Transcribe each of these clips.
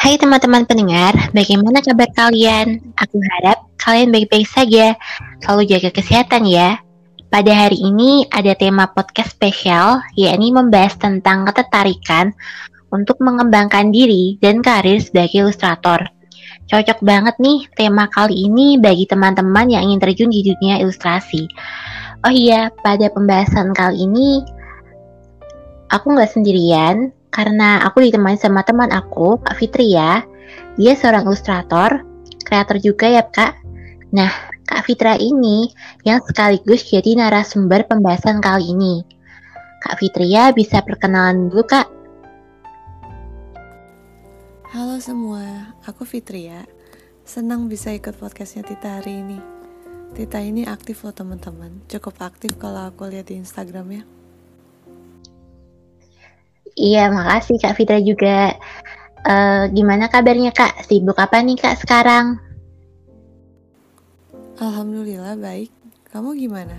Hai teman-teman pendengar, bagaimana kabar kalian? Aku harap kalian baik-baik saja. Selalu jaga kesehatan ya. Pada hari ini ada tema podcast spesial, yakni membahas tentang ketertarikan untuk mengembangkan diri dan karir sebagai ilustrator. Cocok banget nih tema kali ini bagi teman-teman yang ingin terjun di dunia ilustrasi. Oh iya, pada pembahasan kali ini aku nggak sendirian, karena aku ditemani sama teman aku, Kak Fitri ya. Dia seorang ilustrator, kreator juga ya Kak. Nah, Kak Fitra ini yang sekaligus jadi narasumber pembahasan kali ini. Kak Fitria bisa perkenalan dulu Kak. Halo semua, aku Fitria. Senang bisa ikut podcastnya Tita hari ini. Tita ini aktif loh teman-teman, cukup aktif kalau aku lihat di Instagram ya. Iya, makasih Kak Fitra juga. Uh, gimana kabarnya Kak? Sibuk apa nih Kak sekarang? Alhamdulillah baik. Kamu gimana?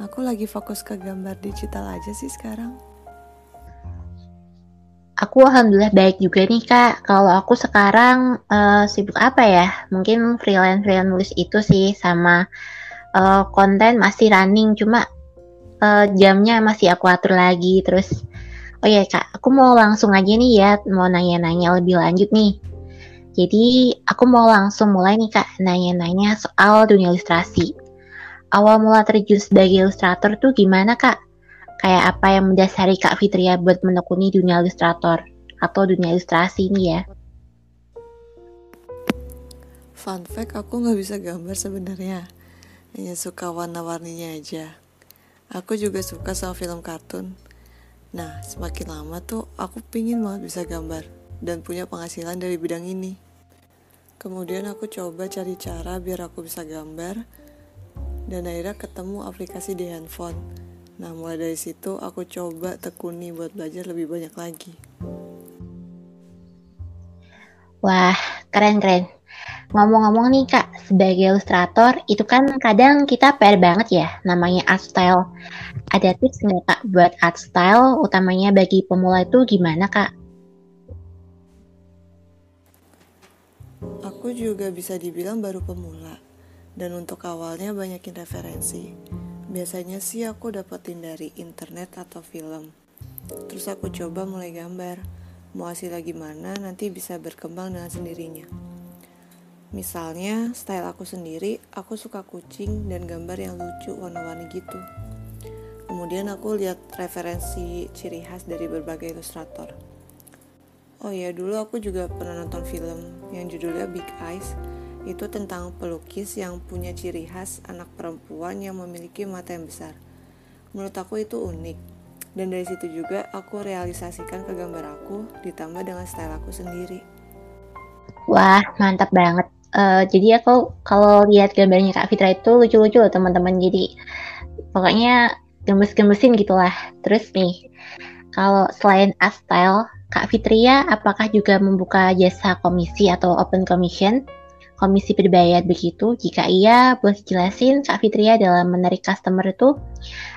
Aku lagi fokus ke gambar digital aja sih sekarang. Aku alhamdulillah baik juga nih kak. Kalau aku sekarang uh, sibuk apa ya? Mungkin freelance freelance nulis itu sih sama uh, konten masih running, cuma uh, jamnya masih aku atur lagi. Terus Oh ya kak, aku mau langsung aja nih ya, mau nanya-nanya lebih lanjut nih. Jadi aku mau langsung mulai nih kak, nanya-nanya soal dunia ilustrasi. Awal mula terjun sebagai ilustrator tuh gimana kak? Kayak apa yang mendasari kak Fitria buat menekuni dunia ilustrator atau dunia ilustrasi ini ya? Fun fact, aku nggak bisa gambar sebenarnya. Hanya suka warna-warninya aja. Aku juga suka sama film kartun Nah, semakin lama tuh aku pingin banget bisa gambar dan punya penghasilan dari bidang ini. Kemudian aku coba cari cara biar aku bisa gambar dan akhirnya ketemu aplikasi di handphone. Nah, mulai dari situ aku coba tekuni buat belajar lebih banyak lagi. Wah, keren-keren. Ngomong-ngomong nih kak, sebagai ilustrator itu kan kadang kita PR banget ya, namanya art style. Ada tips nggak kak buat art style, utamanya bagi pemula itu gimana kak? Aku juga bisa dibilang baru pemula, dan untuk awalnya banyakin referensi. Biasanya sih aku dapetin dari internet atau film. Terus aku coba mulai gambar. Mau hasilnya gimana nanti bisa berkembang dengan sendirinya. Misalnya, style aku sendiri, aku suka kucing dan gambar yang lucu warna-warni gitu. Kemudian aku lihat referensi ciri khas dari berbagai ilustrator. Oh ya, dulu aku juga pernah nonton film yang judulnya Big Eyes. Itu tentang pelukis yang punya ciri khas anak perempuan yang memiliki mata yang besar. Menurut aku itu unik. Dan dari situ juga aku realisasikan ke gambar aku ditambah dengan style aku sendiri. Wah, mantap banget. Uh, jadi aku kalau lihat gambarnya Kak Fitra itu lucu-lucu loh teman-teman. Jadi pokoknya gemes-gemesin gitulah. Terus nih, kalau selain Astyle, Kak Fitria apakah juga membuka jasa komisi atau open commission? Komisi berbayar begitu? Jika iya, boleh jelasin Kak Fitria dalam menarik customer itu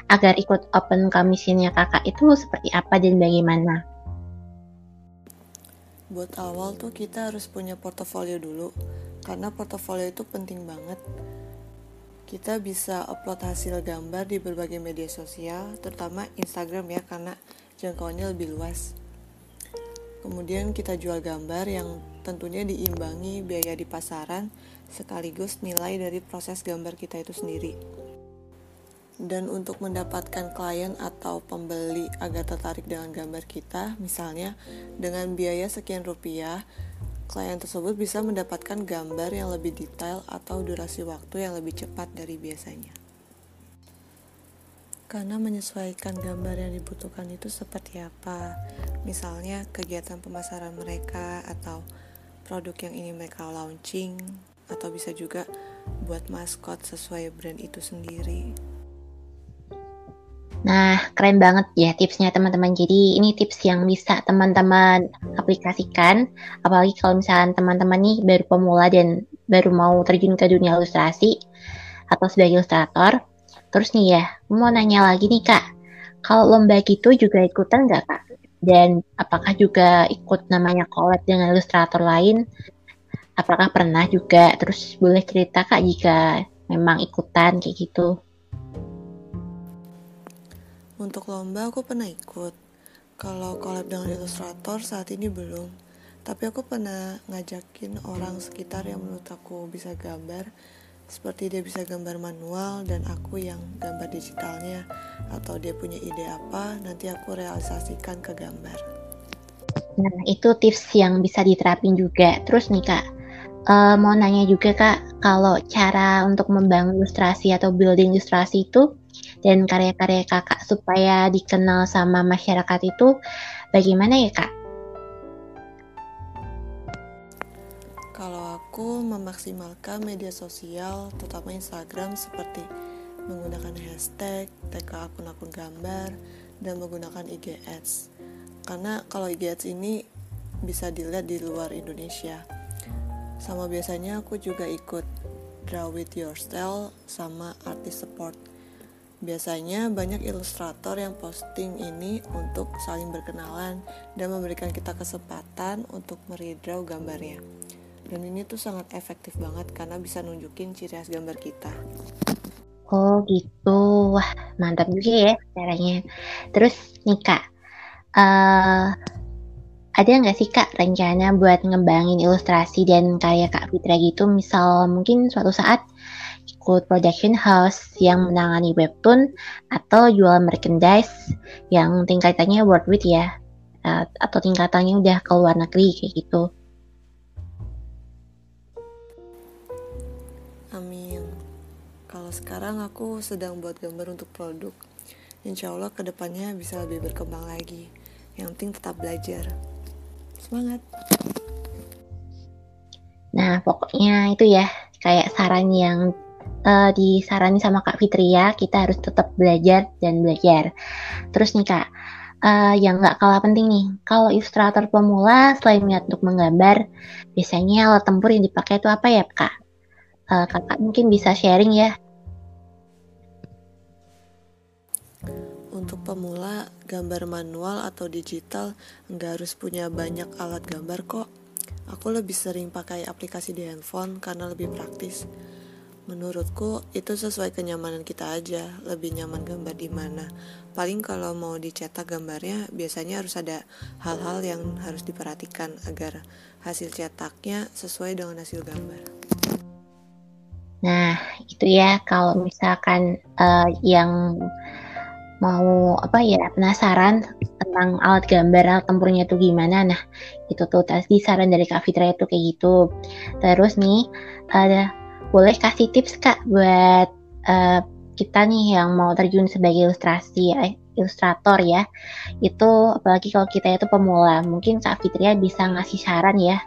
agar ikut open commissionnya kakak itu seperti apa dan bagaimana? Buat awal tuh kita harus punya portofolio dulu karena portofolio itu penting banget. Kita bisa upload hasil gambar di berbagai media sosial, terutama Instagram ya, karena jangkauannya lebih luas. Kemudian kita jual gambar yang tentunya diimbangi biaya di pasaran sekaligus nilai dari proses gambar kita itu sendiri. Dan untuk mendapatkan klien atau pembeli agar tertarik dengan gambar kita, misalnya dengan biaya sekian rupiah, klien tersebut bisa mendapatkan gambar yang lebih detail atau durasi waktu yang lebih cepat dari biasanya. Karena menyesuaikan gambar yang dibutuhkan itu seperti apa, misalnya kegiatan pemasaran mereka atau produk yang ini mereka launching, atau bisa juga buat maskot sesuai brand itu sendiri. Nah, keren banget ya tipsnya teman-teman. Jadi ini tips yang bisa teman-teman aplikasikan. Apalagi kalau misalnya teman-teman nih baru pemula dan baru mau terjun ke dunia ilustrasi atau sebagai ilustrator. Terus nih ya, mau nanya lagi nih kak, kalau lomba gitu juga ikutan nggak kak? Dan apakah juga ikut namanya collab dengan ilustrator lain? Apakah pernah juga? Terus boleh cerita Kak jika memang ikutan kayak gitu? Untuk lomba aku pernah ikut. Kalau collab dengan ilustrator saat ini belum. Tapi aku pernah ngajakin orang sekitar yang menurut aku bisa gambar seperti dia bisa gambar manual dan aku yang gambar digitalnya atau dia punya ide apa nanti aku realisasikan ke gambar. Nah itu tips yang bisa diterapin juga. Terus nih kak, uh, mau nanya juga kak, kalau cara untuk membangun ilustrasi atau building ilustrasi itu dan karya-karya kakak supaya dikenal sama masyarakat itu bagaimana ya kak? aku memaksimalkan media sosial, terutama Instagram seperti menggunakan hashtag, tag akun-akun gambar, dan menggunakan IG Ads. Karena kalau IG Ads ini bisa dilihat di luar Indonesia. Sama biasanya aku juga ikut Draw With Your Style sama Artist Support. Biasanya banyak ilustrator yang posting ini untuk saling berkenalan dan memberikan kita kesempatan untuk meredraw gambarnya. Dan ini tuh sangat efektif banget karena bisa nunjukin ciri khas gambar kita. Oh gitu. Wah mantap juga ya caranya. Terus nih uh, ada nggak sih kak rencana buat ngembangin ilustrasi dan karya kak Fitra gitu misal mungkin suatu saat ikut production house yang menangani webtoon atau jual merchandise yang tingkatannya it ya uh, atau tingkatannya udah ke luar negeri kayak gitu sekarang aku sedang buat gambar untuk produk. Insya Allah ke depannya bisa lebih berkembang lagi. Yang penting tetap belajar. Semangat! Nah, pokoknya itu ya, kayak saran yang uh, disarani sama Kak Fitria, kita harus tetap belajar dan belajar. Terus nih Kak, uh, yang nggak kalah penting nih, kalau ilustrator pemula selain niat untuk menggambar, biasanya alat tempur yang dipakai itu apa ya Kak? Uh, kakak mungkin bisa sharing ya Untuk pemula, gambar manual atau digital nggak harus punya banyak alat gambar kok. Aku lebih sering pakai aplikasi di handphone karena lebih praktis. Menurutku itu sesuai kenyamanan kita aja, lebih nyaman gambar di mana. Paling kalau mau dicetak gambarnya biasanya harus ada hal-hal yang harus diperhatikan agar hasil cetaknya sesuai dengan hasil gambar. Nah, itu ya kalau misalkan uh, yang mau apa ya penasaran tentang alat gambar alat tempurnya itu gimana. Nah itu tuh tadi saran dari Kak Fitra itu kayak gitu. Terus nih ada boleh kasih tips Kak buat uh, kita nih yang mau terjun sebagai ilustrasi eh, ilustrator ya. Itu apalagi kalau kita itu pemula mungkin Kak Fitria bisa ngasih saran ya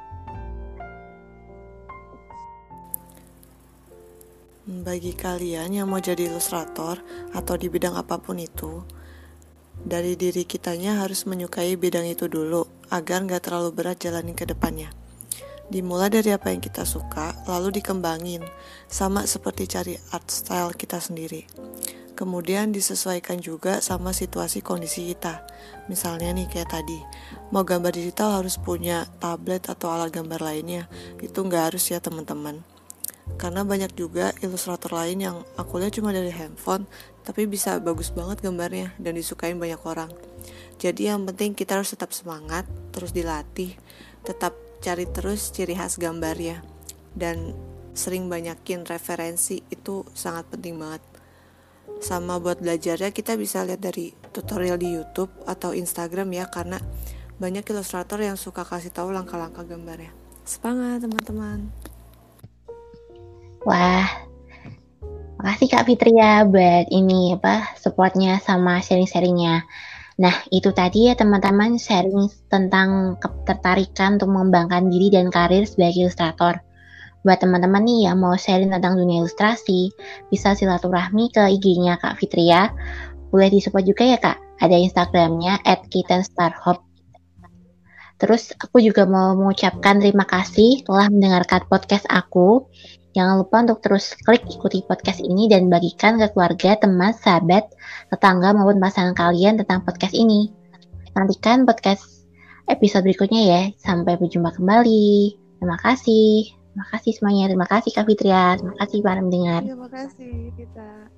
Bagi kalian yang mau jadi ilustrator atau di bidang apa pun itu, dari diri kitanya harus menyukai bidang itu dulu agar nggak terlalu berat jalanin ke depannya. Dimulai dari apa yang kita suka, lalu dikembangin, sama seperti cari art style kita sendiri. Kemudian disesuaikan juga sama situasi kondisi kita. Misalnya nih kayak tadi, mau gambar digital harus punya tablet atau alat gambar lainnya. Itu nggak harus ya teman-teman karena banyak juga ilustrator lain yang aku lihat cuma dari handphone tapi bisa bagus banget gambarnya dan disukain banyak orang. Jadi yang penting kita harus tetap semangat terus dilatih tetap cari terus ciri khas gambarnya. Dan sering banyakin referensi itu sangat penting banget. Sama buat belajarnya kita bisa lihat dari tutorial di YouTube atau Instagram ya karena banyak ilustrator yang suka kasih tahu langkah-langkah gambarnya. Semangat teman-teman Wah, makasih Kak Fitria buat ini apa supportnya sama sharing-sharingnya. Nah, itu tadi ya teman-teman sharing tentang ketertarikan untuk mengembangkan diri dan karir sebagai ilustrator. Buat teman-teman nih yang mau sharing tentang dunia ilustrasi, bisa silaturahmi ke IG-nya Kak Fitria. Boleh disupport juga ya Kak, ada Instagramnya at Terus aku juga mau mengucapkan terima kasih telah mendengarkan podcast aku. Jangan lupa untuk terus klik ikuti podcast ini dan bagikan ke keluarga, teman, sahabat, tetangga maupun pasangan kalian tentang podcast ini. nantikan podcast episode berikutnya ya. Sampai berjumpa kembali. Terima kasih. Terima kasih semuanya. Terima kasih Kak Fitria. Terima kasih para mendengar. Terima kasih kita.